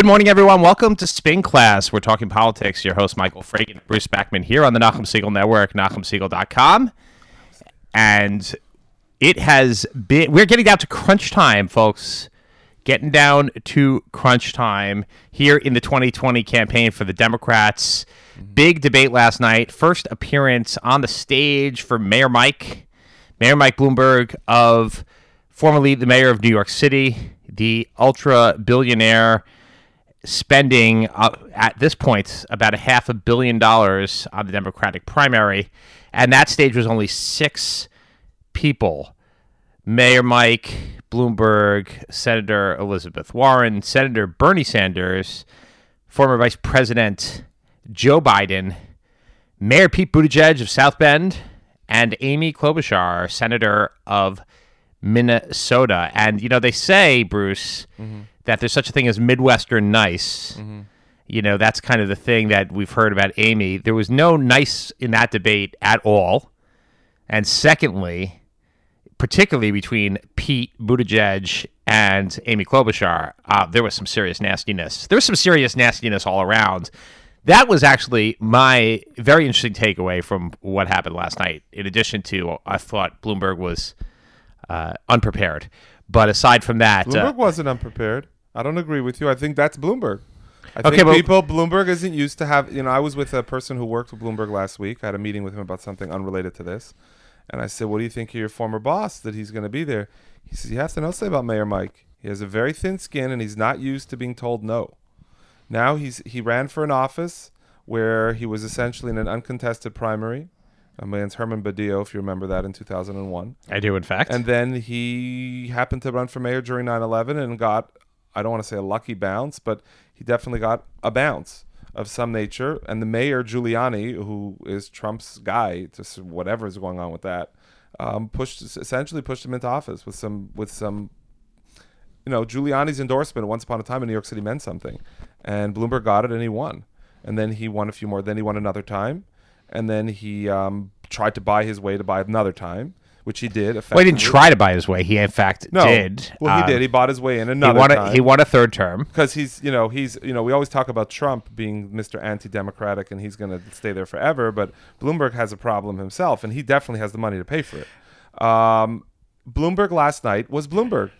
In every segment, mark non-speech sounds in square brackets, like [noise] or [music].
Good morning, everyone. Welcome to Spin Class. We're talking politics. Your host, Michael Fragin Bruce Backman here on the Nachum Segal Network, NachumSegal.com. And it has been, we're getting down to crunch time, folks. Getting down to crunch time here in the 2020 campaign for the Democrats. Mm-hmm. Big debate last night. First appearance on the stage for Mayor Mike, Mayor Mike Bloomberg of formerly the mayor of New York City, the ultra billionaire spending uh, at this point about a half a billion dollars on the Democratic primary, and that stage was only six people: Mayor Mike Bloomberg, Senator Elizabeth Warren, Senator Bernie Sanders, former Vice President Joe Biden, Mayor Pete Buttigieg of South Bend, and Amy Klobuchar, Senator of Minnesota. And you know they say, Bruce. Mm-hmm that there's such a thing as Midwestern nice. Mm-hmm. You know, that's kind of the thing that we've heard about Amy. There was no nice in that debate at all. And secondly, particularly between Pete Buttigieg and Amy Klobuchar, uh, there was some serious nastiness. There was some serious nastiness all around. That was actually my very interesting takeaway from what happened last night. In addition to, I thought Bloomberg was uh, unprepared. But aside from that, Bloomberg uh, wasn't unprepared. I don't agree with you. I think that's Bloomberg. I okay, think people Bloomberg isn't used to have. You know, I was with a person who worked with Bloomberg last week. I had a meeting with him about something unrelated to this, and I said, "What do you think of your former boss that he's going to be there?" He says, "You have to know something about Mayor Mike. He has a very thin skin, and he's not used to being told no. Now he's he ran for an office where he was essentially in an uncontested primary." Against Herman Badillo, if you remember that in 2001. I do, in fact. And then he happened to run for mayor during 9 11 and got I don't want to say a lucky bounce, but he definitely got a bounce of some nature. And the mayor Giuliani, who is Trump's guy, just whatever is going on with that, um, pushed essentially pushed him into office with some with some. You know, Giuliani's endorsement once upon a time in New York City meant something, and Bloomberg got it and he won. And then he won a few more. Then he won another time, and then he um, tried to buy his way to buy another time which he did. Well, he didn't try to buy his way. He in fact no. did. Well, he um, did. He bought his way in another. He won. A, he won a third term because he's you know he's you know we always talk about Trump being Mr. Anti-Democratic and he's going to stay there forever, but Bloomberg has a problem himself, and he definitely has the money to pay for it. Um, Bloomberg last night was Bloomberg.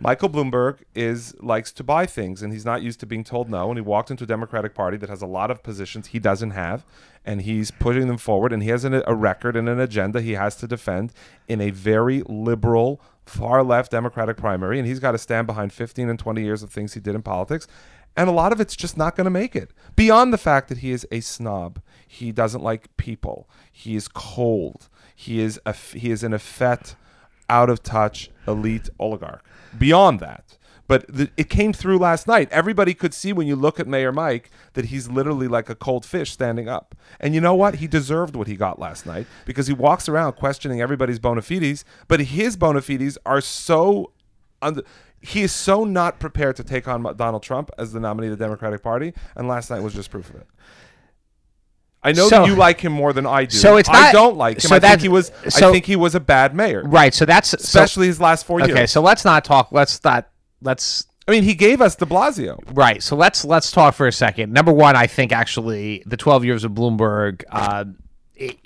Michael Bloomberg is likes to buy things and he's not used to being told no and he walked into a Democratic Party that has a lot of positions he doesn't have and he's putting them forward and he has an, a record and an agenda he has to defend in a very liberal far left Democratic primary and he's got to stand behind 15 and 20 years of things he did in politics and a lot of it's just not going to make it. Beyond the fact that he is a snob he doesn't like people he is cold he is a he is an effete out of touch elite oligarch beyond that. But the, it came through last night. Everybody could see when you look at Mayor Mike that he's literally like a cold fish standing up. And you know what? He deserved what he got last night because he walks around questioning everybody's bona fides, but his bona fides are so. Un- he is so not prepared to take on Donald Trump as the nominee of the Democratic Party, and last night was just proof of it. I know so, that you like him more than I do. So it's not, I don't like him. So I think he was. So, I think he was a bad mayor. Right. So that's especially so, his last four years. Okay. So let's not talk. Let's not. Let's. I mean, he gave us De Blasio. Right. So let's let's talk for a second. Number one, I think actually the 12 years of Bloomberg, uh, it,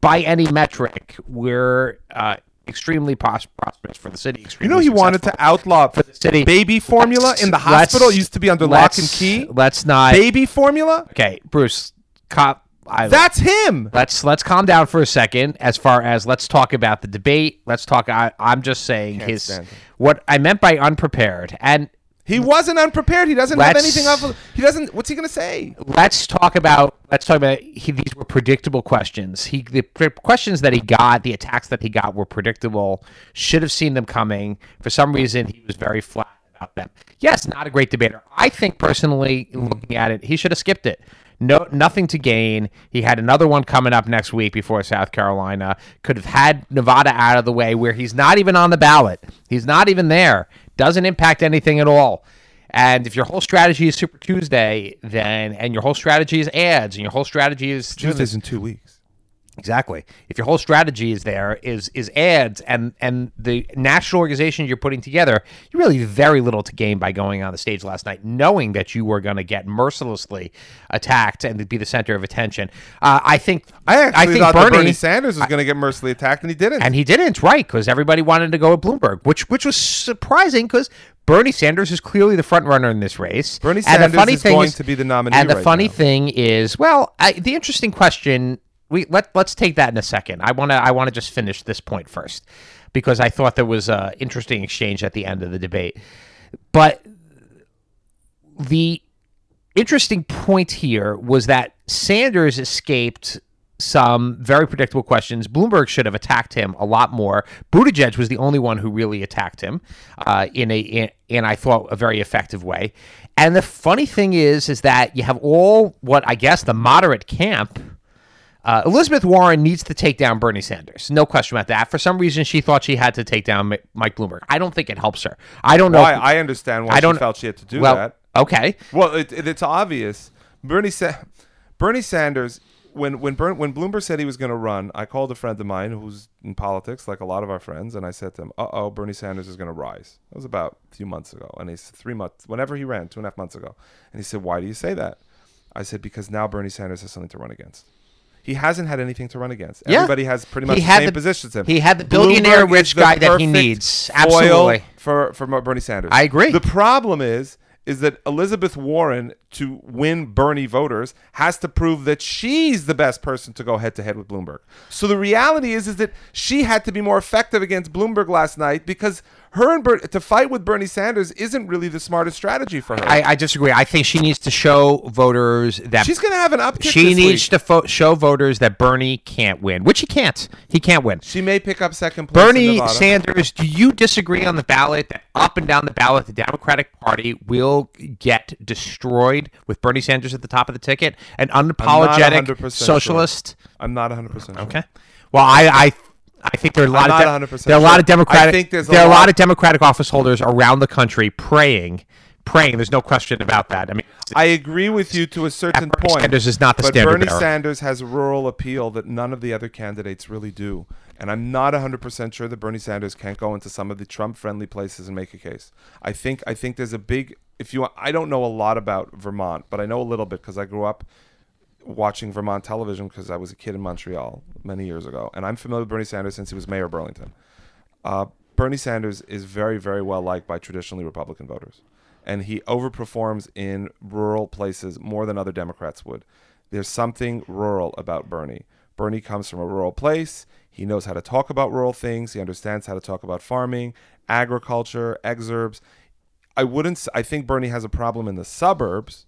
by any metric, we're uh, extremely prosperous for the city. You know, he wanted to outlaw for the city baby formula in the hospital. It used to be under lock and key. Let's not baby formula. Okay, Bruce. Cop I, That's him. Let's let's calm down for a second. As far as let's talk about the debate. Let's talk. I, am just saying Can't his what I meant by unprepared, and he wasn't unprepared. He doesn't have anything. Of, he doesn't. What's he going to say? Let's talk about. Let's talk about. He, these were predictable questions. He the questions that he got, the attacks that he got were predictable. Should have seen them coming. For some reason, he was very flat about them. Yes, not a great debater. I think personally, looking at it, he should have skipped it no nothing to gain. He had another one coming up next week before South Carolina. Could have had Nevada out of the way where he's not even on the ballot. He's not even there. Doesn't impact anything at all. And if your whole strategy is Super Tuesday, then and your whole strategy is ads, and your whole strategy is Tuesdays in two weeks. Exactly. If your whole strategy is there is is ads and and the national organization you're putting together, you really have very little to gain by going on the stage last night, knowing that you were going to get mercilessly attacked and be the center of attention. Uh, I think I actually think thought Bernie, Bernie Sanders was going to get mercilessly attacked, and he didn't. and he didn't, right? Because everybody wanted to go with Bloomberg, which which was surprising because. Bernie Sanders is clearly the front runner in this race. Bernie and the Sanders funny is thing going to be the nominee And the right funny now. thing is, well, I, the interesting question we let let's take that in a second. I want to I want to just finish this point first because I thought there was a interesting exchange at the end of the debate. But the interesting point here was that Sanders escaped some very predictable questions. Bloomberg should have attacked him a lot more. Buttigieg was the only one who really attacked him uh, in a in, in I thought a very effective way. And the funny thing is, is that you have all what I guess the moderate camp. Uh, Elizabeth Warren needs to take down Bernie Sanders. No question about that. For some reason, she thought she had to take down Mi- Mike Bloomberg. I don't think it helps her. I don't know. why if- I understand why I don't she felt she had to do well, that. okay. Well, it, it, it's obvious. Bernie Sa- Bernie Sanders, when when Bern, when Bloomberg said he was going to run, I called a friend of mine who's in politics, like a lot of our friends, and I said to him, "Uh oh, Bernie Sanders is going to rise." That was about a few months ago, and he's three months, whenever he ran, two and a half months ago, and he said, "Why do you say that?" I said, "Because now Bernie Sanders has something to run against." He hasn't had anything to run against. Yeah. Everybody has pretty much He the had same the- position as him. he had the billionaire Bloomberg rich guy that he needs. Absolutely. for for Bernie Sanders. I agree. The problem is is that Elizabeth Warren to win Bernie voters has to prove that she's the best person to go head to head with Bloomberg. So the reality is is that she had to be more effective against Bloomberg last night because her and Ber- to fight with Bernie Sanders isn't really the smartest strategy for her. I, I disagree. I think she needs to show voters that She's going to have an uptick. she needs week. to fo- show voters that Bernie can't win, which he can't. He can't win. She may pick up second place. Bernie. Sanders, do you disagree on the ballot that up and down the ballot the Democratic Party will get destroyed with Bernie Sanders at the top of the ticket? An I'm not unapologetic 100% sure. socialist? I'm not 100 percent. Okay. Well, I, I, I think there are a lot I'm of 100% there are a lot of Democratic I think there's a there are a lot lot- of Democratic office holders around the country praying, praying. There's no question about that. I mean, I agree with you to a certain Bernie point. Sanders is not the but standard Bernie bearer. Sanders has a rural appeal that none of the other candidates really do. And I'm not 100% sure that Bernie Sanders can't go into some of the Trump-friendly places and make a case. I think I think there's a big if you I don't know a lot about Vermont, but I know a little bit because I grew up watching Vermont television because I was a kid in Montreal many years ago, and I'm familiar with Bernie Sanders since he was mayor of Burlington. Uh, Bernie Sanders is very, very well liked by traditionally Republican voters, and he overperforms in rural places more than other Democrats would. There's something rural about Bernie. Bernie comes from a rural place. He knows how to talk about rural things. He understands how to talk about farming, agriculture, exurbs. I wouldn't. I think Bernie has a problem in the suburbs,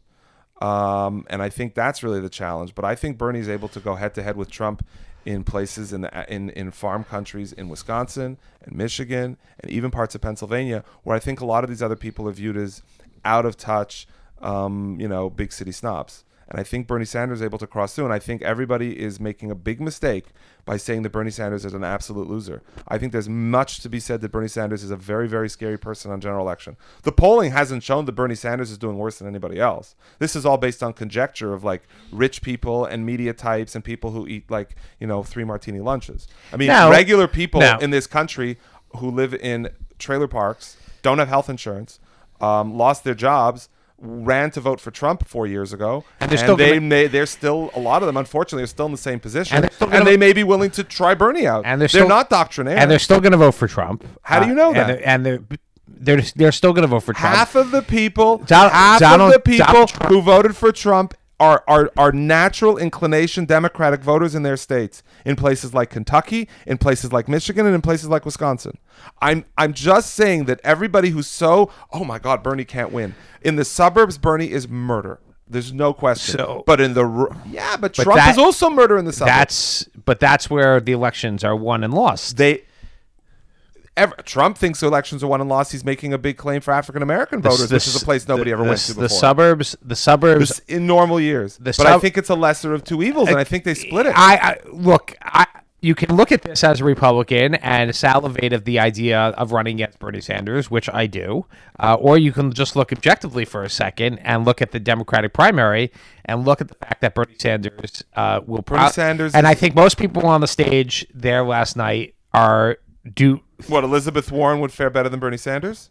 um, and I think that's really the challenge. But I think Bernie's able to go head to head with Trump in places in the in in farm countries in Wisconsin and Michigan and even parts of Pennsylvania, where I think a lot of these other people are viewed as out of touch, um, you know, big city snobs. And I think Bernie Sanders is able to cross through. And I think everybody is making a big mistake by saying that Bernie Sanders is an absolute loser. I think there's much to be said that Bernie Sanders is a very, very scary person on general election. The polling hasn't shown that Bernie Sanders is doing worse than anybody else. This is all based on conjecture of like rich people and media types and people who eat like, you know, three martini lunches. I mean, No. regular people No. in this country who live in trailer parks, don't have health insurance, um, lost their jobs, ran to vote for Trump four years ago, And they're still they gonna- may they're still a lot of them unfortunately are still in the same position, And and, gonna- they may be willing to try Bernie out. And they're they're not doctrinaire. and they're still going to vote for Trump. How do you know uh, and that? they're- And they're, they're they're still going to vote for Trump. half of the people, Donald- half Donald- of the people Trump- who voted for Trump are, are are natural inclination Democratic voters in their states, in places like Kentucky, in places like Michigan, and in places like Wisconsin. I'm I'm just saying that everybody who's so oh my God, Bernie can't win in the suburbs. Bernie is murder. There's no question. So- but in the yeah, but, But Trump that- is also murder in the suburbs. That's but that's where the elections are won and lost. they. Ever, Trump thinks elections are won and lost. He's making a big claim for African American voters, The- which is a place nobody the- ever the, went to before. The suburbs, the suburbs. This- in normal years. But I think it's a lesser of two evils, and I think they split it. I, I look. I you can look at this as a Republican and salivate at the idea of running against Bernie Sanders, which I do, uh, or you can just look objectively for a second and look at the Democratic primary and look at the fact that Bernie Sanders uh, will. Bernie Sanders and I think most people on the stage there last night are do. What Elizabeth Warren would fare better than Bernie Sanders?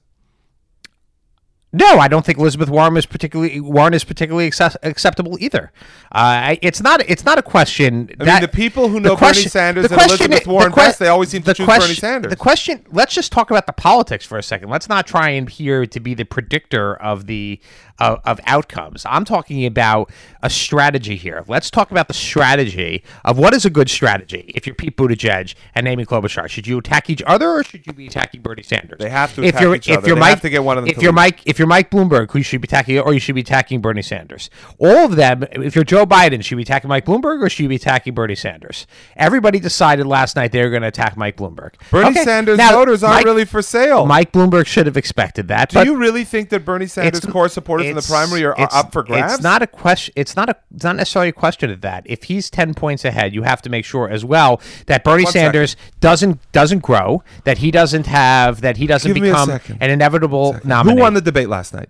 No, I don't think Elizabeth Warren is particularly Warren is particularly access, acceptable either. Uh, it's not. It's not a question. I mean, the people who know question- Bernie Sanders the and question- Elizabeth the Warren que- best, they always seem to the choose Bernie Sanders. The question. Let's just talk about the politics for a second. Let's not try and here to be the predictor of the of, of outcomes. I'm talking about a strategy here. Let's talk about the strategy of what is a good strategy. If you're Pete Buttigieg and Amy Klobuchar, should you attack each other or should you be attacking Bernie Sanders? They have to if you're, each if other. You're They Mike, have to get one of them If you're leave. Mike, if you're Mike Bloomberg, who you should be attacking, or you should be attacking Bernie Sanders. All of them. If you're Joe Biden, should you be attacking Mike Bloomberg or should you be attacking Bernie Sanders? Everybody decided last night they were going to attack Mike Bloomberg. Bernie Okay, Sanders now, voters aren't Mike- really for sale. Mike Bloomberg should have expected that. Do you really think that Bernie Sanders' core supporters in the primary are, up for grabs? It's not a question. It's not a. It's not necessarily a question of that. If he's ten points ahead, you have to make sure as well that Bernie One Sanders doesn't doesn't grow. That he doesn't have. That he doesn't Give become an inevitable nominee. Who won the debate last night?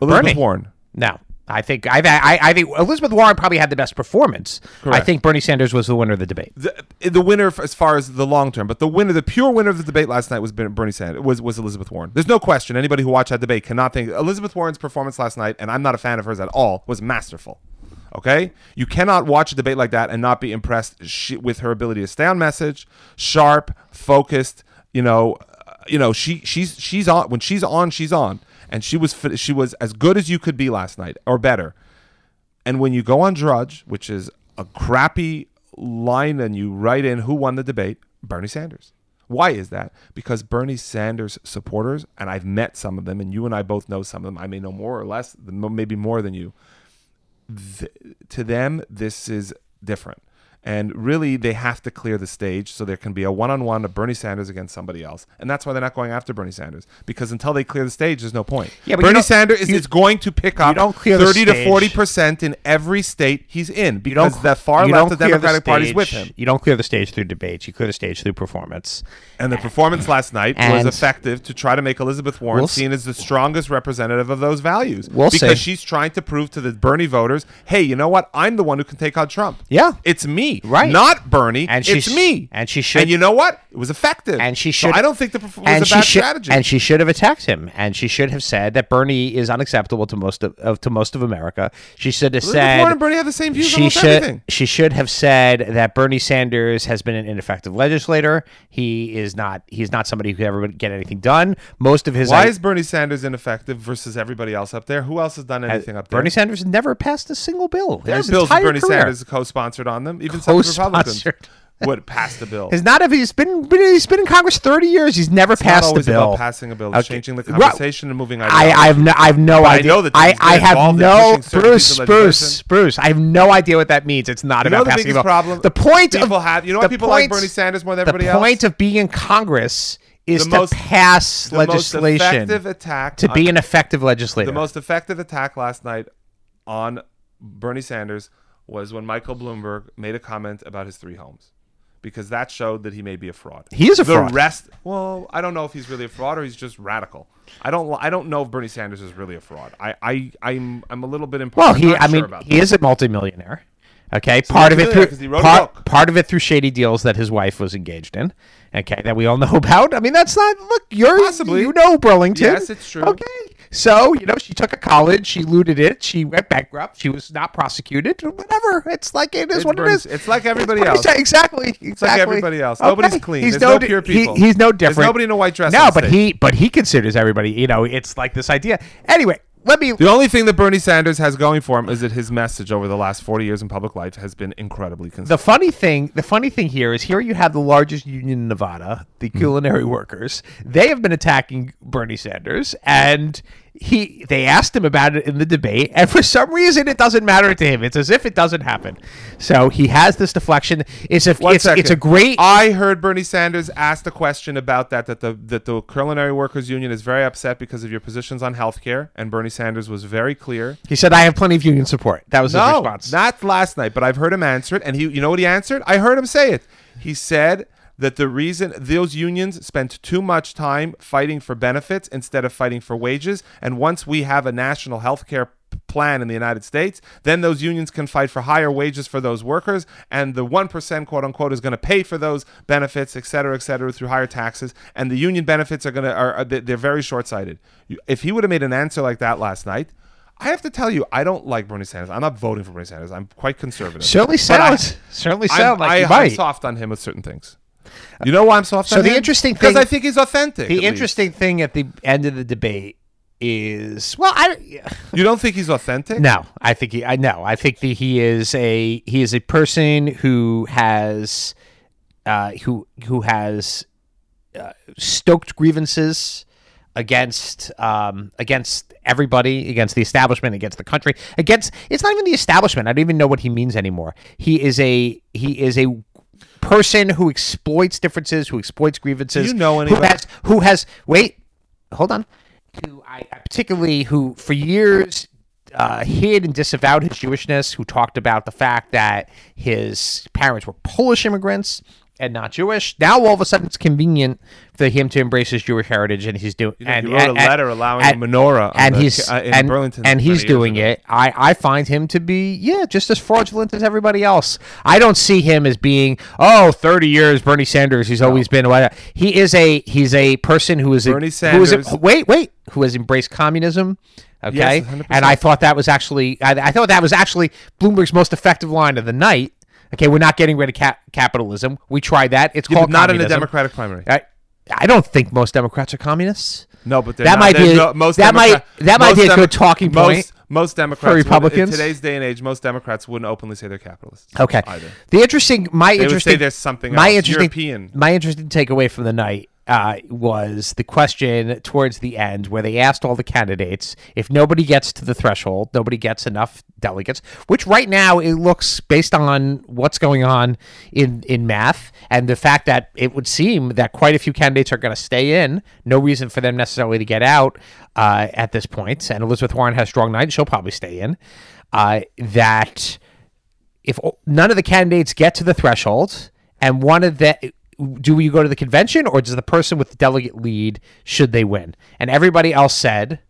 Elizabeth Bernie. Warren. No, I think I, I I think Elizabeth Warren probably had the best performance. I think Bernie Sanders was the winner of the debate. The, the winner as far as the long term, but the winner, the pure winner of the debate last night was Bernie Sanders. Was was Elizabeth Warren? There's no question. Anybody who watched that debate cannot think Elizabeth Warren's performance last night, and I'm not a fan of hers at all, was masterful. Okay, you cannot watch a debate like that and not be impressed she, with her ability to stay on message, sharp, focused. You know, uh, you know she she's she's on when she's on, she's on, and she was she was as good as you could be last night or better. And when you go on Drudge, which is a crappy line, and you write in who won the debate, Bernie Sanders. Why is that? Because Bernie Sanders supporters, and I've met some of them, and you and I both know some of them. I may know more or less, maybe more than you. Th- to them, this is different. And really, they have to clear the stage so there can be a one on one of Bernie Sanders against somebody else. And that's why they're not going after Bernie Sanders. Because until they clear the stage, there's no point. Yeah, but Bernie Sanders is, is going to pick up don't clear the 30 to 40 percent in every state he's in because the far left of the Democratic Party is with him. You don't clear the stage through debates. You clear the stage through performance. And the performance last night was effective to try to make Elizabeth Warren We'll seen as the strongest representative of those values. We'll because see. she's trying to prove to the Bernie voters, hey, you know what? I'm the one who can take out Trump. Yeah. It's me. Right. Not Bernie. And it's me. and she should- And you know what? It was effective. and she So should. I don't think the was and a she bad should, strategy. And she should have attacked him. And she should have said that Bernie is unacceptable to most of, of to most of America. She should have Elizabeth said. Warren and Bernie have the same views on she should. everything. She should have said that Bernie Sanders has been an ineffective legislator. He is not. He's not somebody who could ever get anything done. Most of his. Why i- is Bernie Sanders ineffective versus everybody else up there? Who else has done anything up there? Bernie Sanders never passed a single bill. in There are bills Bernie career. Sanders co-sponsored on them. Even some Republicans [laughs] would pass the bill. Has not if he's been he's been in Congress thirty years. He's never It's not passed always a bill. about passing a bill. It's Okay. changing the conversation and moving I, ideology. I have no, I have no But I idea. know that I, I have no Bruce, Bruce. Bruce. I have no idea what that means. It's not You about the passing a biggest bill. problem The point people of have- you know the why people like Bernie Sanders more than everybody else? The point of being in Congress is The to most- pass the most legislation effective attack to on- be an effective legislator. The most effective attack last night on Bernie Sanders was when Michael Bloomberg made a comment about his three homes. Because that showed that he may be a fraud. He is a the fraud. The rest, well, I don't know if he's really a fraud or he's just radical. I don't, I don't know if Bernie Sanders is really a fraud. I, I, I'm, I'm a little bit imp- Well, he, I sure mean, he that. is a multimillionaire. Okay, part of it through 'cause he wrote a part, book. part of it through shady deals that his wife was engaged in. Okay, that we all know [laughs] about. I mean, that's not look. You're Possibly. you know Burlington. Yes, it's true. Okay, so you know she took a college, she looted it, she went bankrupt, she was not prosecuted. Whatever. It's like it is It's what Bernie- it is. it's like everybody Bernie else. Exactly. Exactly. It's like everybody else. Okay. Nobody's clean. He's There's no, no pure he- people. he's no There's different. nobody in a white dress No, but stage. he but he considers everybody. You know, it's like this idea. Anyway, let me The only thing that Bernie Sanders has going for him is that his message over the last 40 years in public life has been incredibly consistent. The funny thing, the funny thing here is here you have the largest union in Nevada, the Hmm. culinary workers. They have been attacking Bernie Sanders, and he they asked him about it in the debate, and for some reason it doesn't matter to him. It's as if it doesn't happen. So he has this deflection. It's a One it's, it's a great. I heard Bernie Sanders asked a question about that that the that the culinary workers union is very upset because of your positions on healthcare, and Bernie Sanders was very clear. he said, "I have plenty of union support." That was his No, response. not last night, but I've heard him answer it, and he, you know what he answered? I heard him say it. He said that the reason those unions spent too much time fighting for benefits instead of fighting for wages, and once we have a national health care plan in the United States, then those unions can fight for higher wages for those workers, and the one percent quote unquote is going to pay for those benefits, et cetera, et cetera, through higher taxes, and the union benefits are going to are are- they- they're very short sighted. If he would have made an answer like that last night. I have to tell you, I don't like Bernie Sanders. I'm not voting for Bernie Sanders. I'm quite conservative. certainly But I- sounds certainly I'm, like I, you I'm might. soft on him with certain things. You know why I'm soft So the interesting because I think he's authentic. The least. interesting thing at the end of the debate is well, I [laughs] You don't think he's authentic? no, I think he I know. I think that he is a he is a person who has uh, who who has uh, stoked grievances against um, against everybody, against the establishment, against the country, against it's not even the establishment. I don't even know what he means anymore. He is a he is a person who exploits differences, who exploits grievances. You know anybody. who has who has wait, hold on. Who I I particularly who for years uh, hid and disavowed his Jewishness, who talked about the fact that his parents were Polish immigrants and not Jewish. Now all of a sudden it's convenient for him to embrace his Jewish heritage, and he's doing. and, he wrote a and- letter allowing and- a menorah and the- he's uh, in and, Burlington and he's doing ago. it. I I find him to be yeah just as fraudulent as everybody else. I don't see him as being oh 30 years Bernie Sanders. He's always been he is a he's a person who is a, Bernie who is a- Sanders- wait wait who has embraced communism. Okay, Yes, and I thought that was actually I, I thought that was actually Bloomberg's most effective line of the night. Okay, we're not getting rid of cap- capitalism. We tried that. It's Yeah, called not in the. Democratic primary. I, I don't think most Democrats are communists. No, but they're That not- might be there's a- no- most that might- Democrat- that might be a Demo- good talking most, point Most Democrats, would- Republicans. in today's day and age, most Democrats wouldn't openly say they're capitalists. Okay. either. The interesting, my They would interesting, say there's something my else, interesting, European. my interesting takeaway from the night uh, was the question towards the end where they asked all the candidates if nobody gets to the threshold, nobody gets enough delegates. Which right now it looks based on what's going on in in math and the fact that it would seem that quite a few candidates are going to stay in. No reason for them necessarily to get out uh, at this point. And Elizabeth Warren has strong night; she'll probably stay in. Uh, that if none of the candidates get to the threshold and one of the do you go to the convention or does the person with the delegate lead should they win? And everybody else said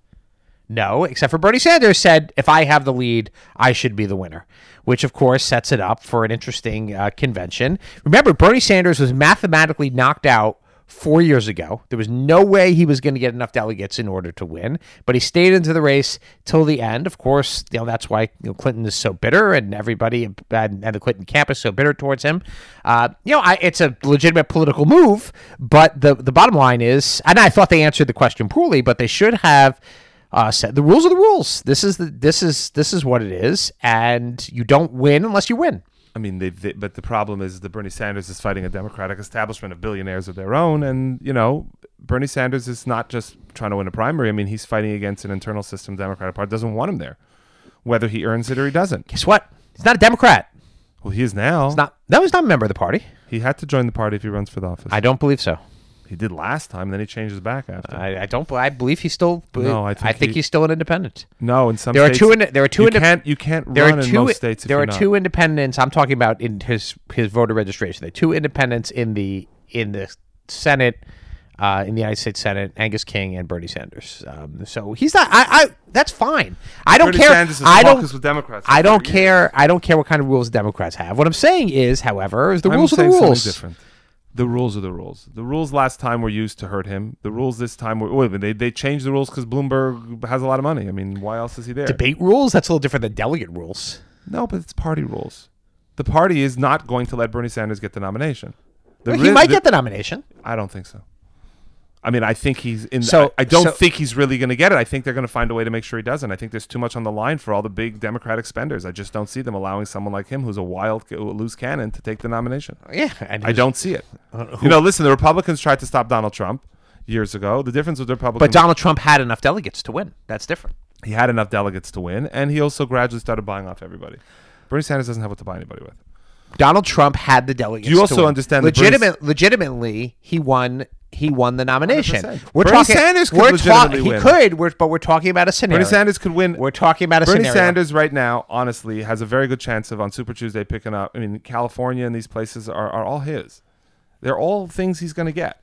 no except for bernie sanders said if i have the lead i should be the winner which of course sets it up for an interesting uh, convention. Remember bernie sanders was mathematically knocked out four years ago. There was no way he was going to get enough delegates in order to win, but he stayed into the race till the end. Of course, you know that's why you know, Clinton is so bitter, and everybody and, the Clinton camp is so bitter towards him. Uh, you know, I, it's a legitimate political move, but the the bottom line is, and I thought they answered the question poorly, but they should have. Uh, said the rules are the rules. This is the this is this is what it is, and you don't win unless you win. I mean, they, they, but the problem is that Bernie Sanders is fighting a Democratic establishment of billionaires of their own, and you know, Bernie Sanders is not just trying to win a primary. I mean, he's fighting against an internal system. Democratic Party doesn't want him there, whether he earns it or he doesn't. Guess what? He's not a Democrat. Well, he is now. He's not. That was not a member of the party. he had to join the party if he runs for the office. I don't believe so. He did last time, then he changed his back after. I, I don't. I believe he's still. No, I think he- he's still an independent. no, in some There are two. In, there are two. you inde- can't you can't there run are in two. most states. There are not. two independents. I'm talking about in his his voter registration. There are two independents in the in the Senate. Uh, in the United States Senate, Angus King and Bernie Sanders. Um, so he's not. I, I. That's fine. I don't Bernie care. Sanders is I don't. with Democrats I don't 30 years. care. I don't care what kind of rules Democrats have. What I'm saying is, however, is the I'm rules are the rules. Different. The rules are the rules. The rules last time were used to hurt him. The rules this time were. Wait, a minute, they they changed the rules because Bloomberg has a lot of money. I mean, why else is he there? Debate rules. That's a little different than delegate rules. No, but it's party rules. The party is not going to let Bernie Sanders get the nomination. The he might get the nomination. I don't think so. I mean, I think he's in. So- I, I don't so- think he's really going to get it. I think they're going to find a way to make sure he doesn't. I think there's too much on the line for all the big Democratic spenders. I just don't see them allowing someone like him, who's a wild, loose cannon, to take the nomination. Yeah, and I don't see it. Uh, you know, listen, the Republicans tried to stop Donald Trump. years ago. The difference with the Republican, But Donald Trump had enough delegates to win. That's different. he had enough delegates to win, and he also gradually started buying off everybody. Bernie Sanders doesn't have what to buy anybody with. Donald Trump had the delegates. Do you also understand legitimate, legitimately he won. He won the nomination. 100%. We're Bernie talking. Sanders could we're legitimately he win. could. We're, but we're talking about a scenario. Bernie Sanders could win. We're talking about a scenario. Bernie scenario. Sanders right now, honestly, has a very good chance of on Super Tuesday picking up. I mean, California and these places are, are all his. They're all things he's going to get.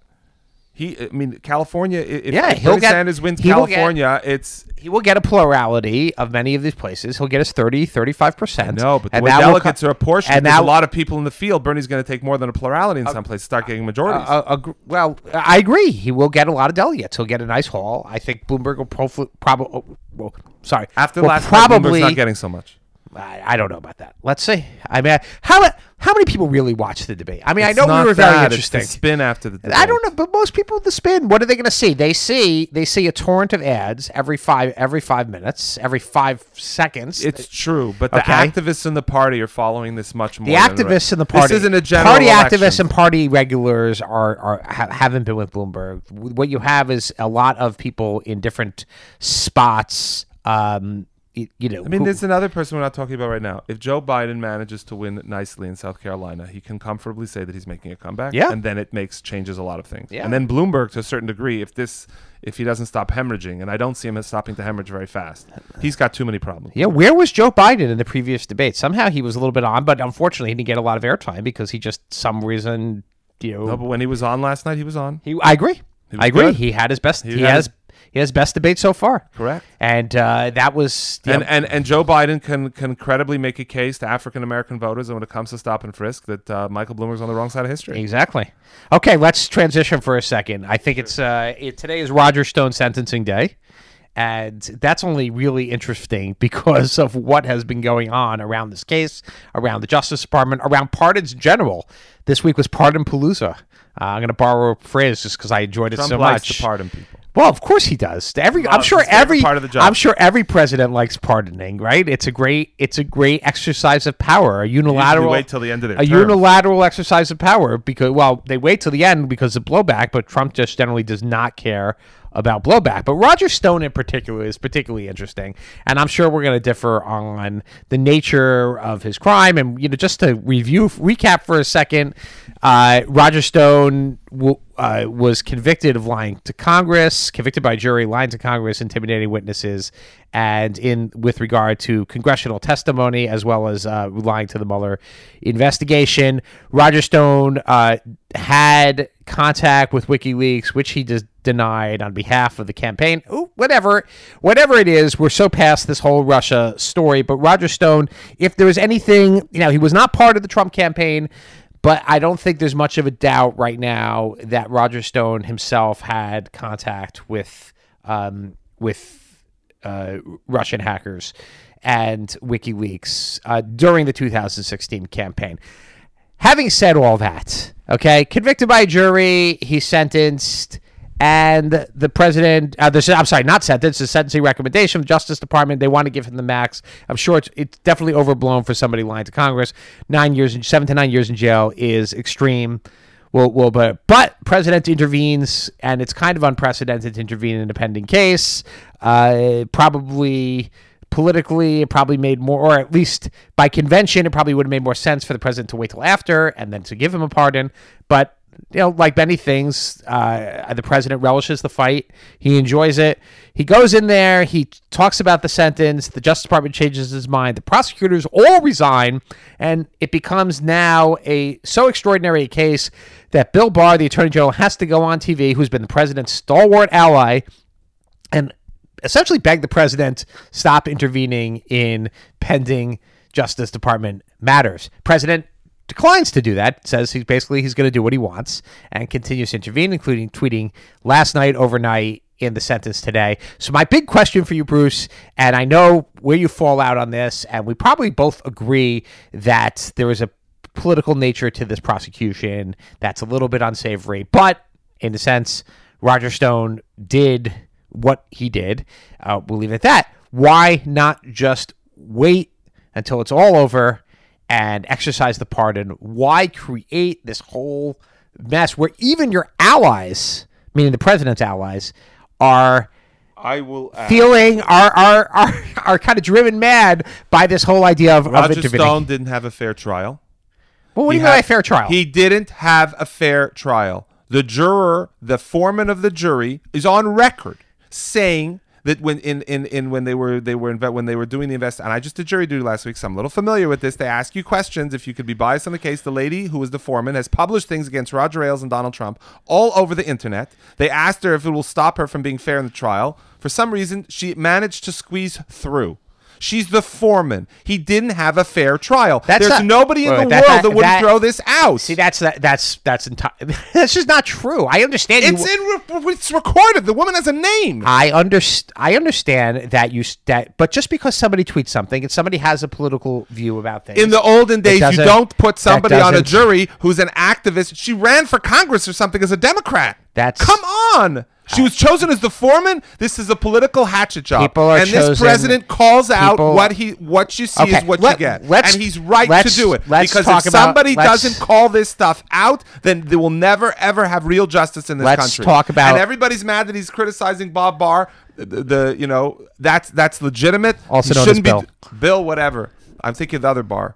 He, I mean, California. If, Yeah, if he'll Bernie get- Sanders wins he will get- California, it's he will get a plurality of many of these places. He'll get his 30, 35 percent. no, but the way will delegates co- are apportioned, and there's that a lot of people in the field. Bernie's going to take more than a plurality in some places, start getting majorities. Uh, uh, well, I agree. He will get a lot of delegates. He'll get a nice haul. I think Bloomberg will probably. well, sorry. After will last probably not getting so much. I, I don't know about that. Let's see. I mean, how how many people really watch the debate? I mean, I know we were very that, it's the interesting. spin after the. Debate. I don't know, but most people the spin, what are they going to see? They see they see a torrent of ads every five every five minutes, every five seconds. It's true, but the Okay. activists in the party are following this much more. the activists rest. in the party. This isn't a general party election. activists and party regulars are are ha- haven't been with Bloomberg. What you have is a lot of people in different spots. Um, you, know, I mean, who- there's another person we're not talking about right now. If Joe Biden manages to win nicely in South Carolina, he can comfortably say that he's making a comeback. Yeah. and then it makes changes a lot of things. Yeah. And then Bloomberg, to a certain degree, if this, if he doesn't stop hemorrhaging, and I don't see him as stopping to hemorrhage very fast, he's got too many problems. Yeah, where was Joe Biden in the previous debate? Somehow he was a little bit on, but unfortunately he didn't get a lot of airtime because he just some reason, you know. No, but when he was on last night, he was on. he, I agree. I agree. good. He had his best. He, had has his- he has best debate so far. Correct. And uh, that was And, know, and and Joe Biden can can credibly make a case to African American voters, and when it comes to stop and frisk, that uh, Michael Bloomberg's on the wrong side of history. exactly. Okay, let's transition for a second. I think it's uh, it, today is Roger Stone sentencing day. And that's only really interesting [laughs] because of what has been going on around this case, around the Justice Department, around pardons in general. This week was Pardon Palooza. Uh, I'm going to borrow a phrase just because I enjoyed it Trump so likes much. to pardon people. Well, of course he does. Every I'm sure every part of the job. I'm sure every president likes pardoning, right? It's a great it's a great exercise of power, a unilateral wait till the end of their a term. unilateral exercise of power because well, they wait till the end because of blowback, but Trump just generally does not care about blowback. But Roger Stone in particular is particularly interesting, and I'm sure we're going to differ on the nature of his crime. And you know, just to review recap for a second, uh, Roger Stone w- uh, was convicted of lying to Congress, convicted by jury, lying to Congress, intimidating witnesses, and in with regard to congressional testimony as well as uh, lying to the Mueller investigation. Roger Stone uh, had contact with WikiLeaks, which he denied on behalf of the campaign. Ooh, whatever, whatever it is, we're so past this whole Russia story. But Roger Stone, if there was anything, you know, he was not part of the Trump campaign. But I don't think there's much of a doubt right now that Roger Stone himself had contact with um, with uh, Russian hackers and WikiLeaks uh, during the 2016 campaign. Having said all that, okay, convicted by a jury, he's sentenced, and the president, uh, the, I'm sorry, not sentenced, the sentencing recommendation, from Justice Department, they want to give him the max. I'm sure it's, it's definitely overblown for somebody lying to Congress. Nine years, in, seven to nine years in jail is extreme. Well, well, but but president intervenes, and it's kind of unprecedented to intervene in a pending case. Uh, probably politically, it probably made more, or at least by convention, it probably would have made more sense for the president to wait till after and then to give him a pardon. But you know, like many things, uh, the president relishes the fight. He enjoys it. He goes in there. He talks about the sentence. The Justice Department changes his mind. The prosecutors all resign, and it becomes now a so extraordinary a case that Bill Barr, the Attorney General, has to go on TV, who's been the president's stalwart ally, and essentially beg the president stop intervening in pending Justice Department matters. President declines to do that. Says he's basically he's going to do what he wants and continues to intervene, including tweeting last night, overnight, in the sentence today. So my big question for you, Bruce, and I know where you fall out on this, and we probably both agree that there is a political nature to this prosecution that's a little bit unsavory, but in a sense, Roger Stone did what he did. Uh, we'll leave it at that. Why not just wait until it's all over and exercise the pardon? Why create this whole mess where even your allies meaning the president's allies, are I will. Add, feeling are are are, are kind of driven mad by this whole idea of, of Roger intervening. Stone didn't have a fair trial. well, what do He you mean by a fair trial? He didn't have a fair trial. The juror, the foreman of the jury, is on record saying that when in, in, in when they were they were inve- when they were doing the invest and I just did jury duty last week, so I'm a little familiar with this. They ask you questions if you could be biased on the case. The lady who was the foreman has published things against Roger Ailes and Donald Trump all over the internet. They asked her if it will stop her from being fair in the trial. For some reason, she managed to squeeze through. She's the foreman. He didn't have a fair trial. That's There's not- nobody in Wait, the that- world that- that, wouldn't that- throw this out. See, that's that, that's that's enti- [laughs] that's just not true. I understand. It's you, in. re- It's recorded. The woman has a name. I underst- I understand that you that, but just because somebody tweets something and somebody has a political view about things, In the olden days, you don't put somebody on a jury who's an activist. She ran for Congress or something as a Democrat. That's- come on. She was chosen as the foreman. This is a political hatchet job. People are and this president calls out people- what he what you see Okay, is what let- you get, let's- and he's right to let's- do it. let's Because talk if about- somebody let's- doesn't call this stuff out, then they will never ever have real justice in this Let's country. talk about- And everybody's mad that he's criticizing Bob Barr. The, the you know that's that's legitimate. Also known as shouldn't be- Bill. Bill, whatever. I'm thinking of the other bar,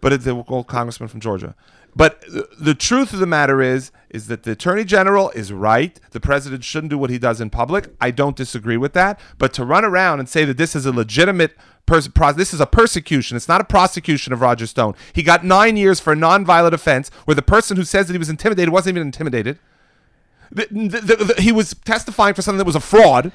but it's the old congressman from Georgia. But the truth of the matter is, is that the attorney general is right. The president shouldn't do what he does in public. I don't disagree with that. But to run around and say that this is a legitimate pers- this is a persecution. It's not a prosecution of Roger Stone. He got nine years for a nonviolent offense, where the person who says that he was intimidated wasn't even intimidated. The- the- the- he was testifying for something that was a fraud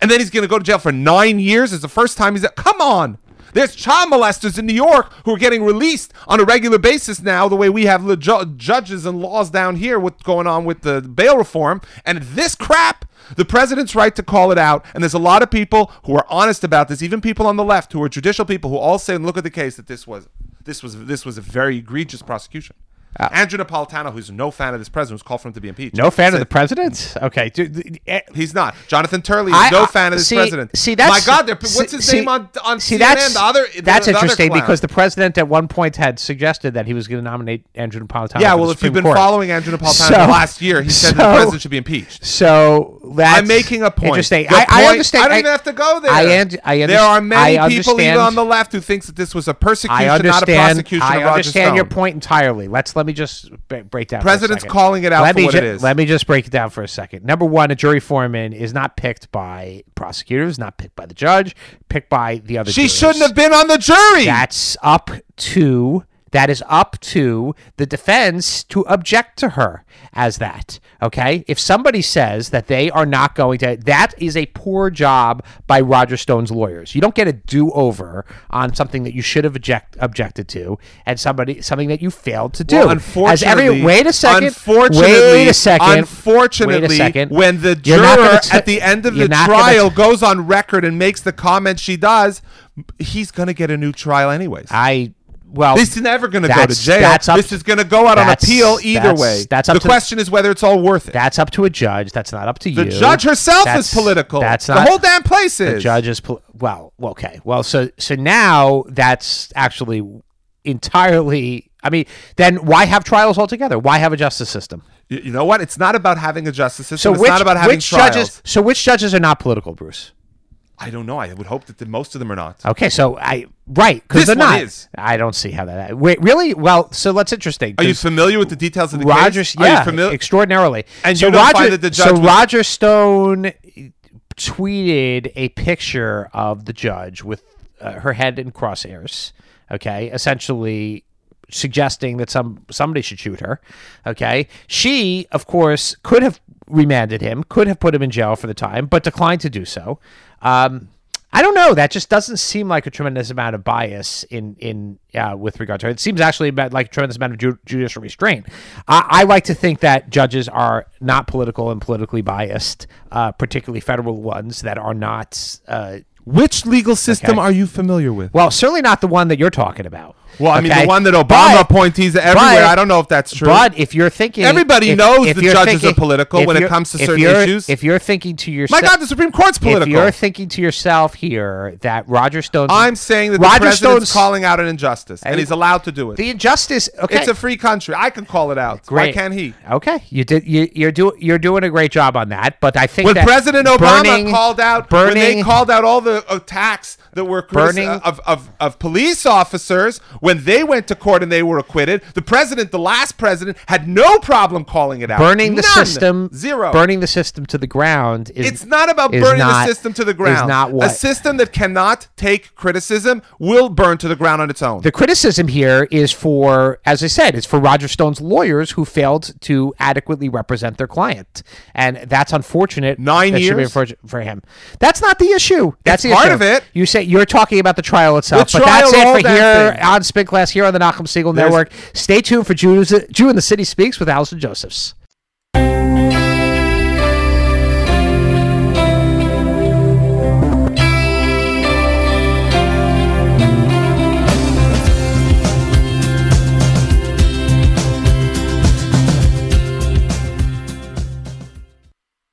and then he's going to go to jail for nine years. It's the first time he's. Come on. There's child molesters in New York who are getting released on a regular basis now, the way we have ju- judges and laws down here. What's going on with the bail reform and this crap? The president's right to call it out, and there's a lot of people who are honest about this. Even people on the left who are judicial people who all say, and "Look at the case that this was, this was, this was a very egregious prosecution." Andrew Napolitano, who's no fan of this president, was called for him to be impeached. no fan of the president. Okay, dude, eh, He's not. Jonathan Turley is I- no fan of this see- president. See, that's my God. What's his see- name on on see, CNN? That's, the other. the- that's the other interesting clown. because the president at one point had suggested that he was going to nominate Andrew Napolitano. yeah. Well, if you've been Court. following Andrew Napolitano So- the last year, he said so- the president should be impeached. So that's I'm making a point. Interesting. I, I understand. I don't even have to go there. I, and, I understand. there are many people even on the left who thinks that this was a persecution, not a prosecution I of Roger understand your point entirely. Let's let me just break down. for a President's calling it out let for me what ju- it is. Let me just break it down for a second. Number one, a jury foreman is not picked by prosecutors, not picked by the judge, picked by the other. She jurors. shouldn't have been on the jury. That's up to that is up to the defense to object to her as that. Okay? If somebody says that they are not going to that is a poor job by Roger Stone's lawyers. You don't get a do-over on something that you should have object, objected to and somebody something that you failed to do. Well, As every wait a second. Unfortunately, wait a second. Unfortunately, wait a second. when the juror t- at the end of the trial t- goes on record and makes the comment she does, he's going to get a new trial anyways. I well this is never going to go to jail. that's up- this is going to go out on appeal either that's- way. that's up the to- question is whether it's all worth it. That's up to a judge. That's not up to you. the judge herself That's- is political. That's not, the whole damn place is. the judge is pol- well. Okay. Well, so so now that's actually entirely. I mean, then why have trials altogether? Why have a justice system? You, you know what? It's not about having a justice system. So it's which, not about having which trials. judges? So which judges are not political, Bruce? I don't know. I would hope that the, most of them are not. Okay, so I right because they're not. is. I don't see how that. Wait, really? Well, so that's interesting. Are you familiar with the details of the Rogers, case? Yeah, familiar? extraordinarily. And so Roger, find that the judge so was- Roger Stone tweeted a picture of the judge with uh, her head in crosshairs. Okay, essentially suggesting that some somebody should shoot her. Okay, she of course could have remanded him, could have put him in jail for the time, but declined to do so. Um, I don't know. That just doesn't seem like a tremendous amount of bias in in uh, with regard to it. It seems actually about like a tremendous amount of ju- judicial restraint. I, I like to think that judges are not political and politically biased, uh, particularly federal ones that are not. Uh, Which legal system Okay. are you familiar with? well, certainly not the one that you're talking about. Well, I mean, okay? the one that Obama But- appointees everywhere. but- I don't know if that's true. But if you're thinking, Everybody if- knows if the judges are political when it comes to certain issues. If you're thinking to yourself, My God, the Supreme Court's political. If you're thinking to yourself here that Roger Stone, I'm saying that Roger Stone's calling out an injustice, and Hey, he's allowed to do it. the injustice. Okay, It's a free country. I can call it out. Why Great. can't he? Okay, you did. You, you're doing. You're doing a great job on that. But I think When President Obama burning- called out, burning, when they called out all the attacks that were Burning- uh, of, of, of police officers, when they went to court and they were acquitted, the president, the last president, had no problem calling it out. burning the system, Zero. burning the system to the ground. Is, It's not about burning not- the system to the ground. is not what A system that cannot take criticism will burn to the ground on its own. The criticism here is for, as I said, it's for Roger Stone's lawyers who failed to adequately represent their client, and that's unfortunate. Nine That should be years? unfortunate for him. That's not the issue. That's It's the part issue. of it. You say you're talking about the trial itself, The but that's trial, all it for here thing. on Spin Class here on the Nachum Segal Network. Stay tuned for Jews, Jew in the City Speaks with Allison Josephs.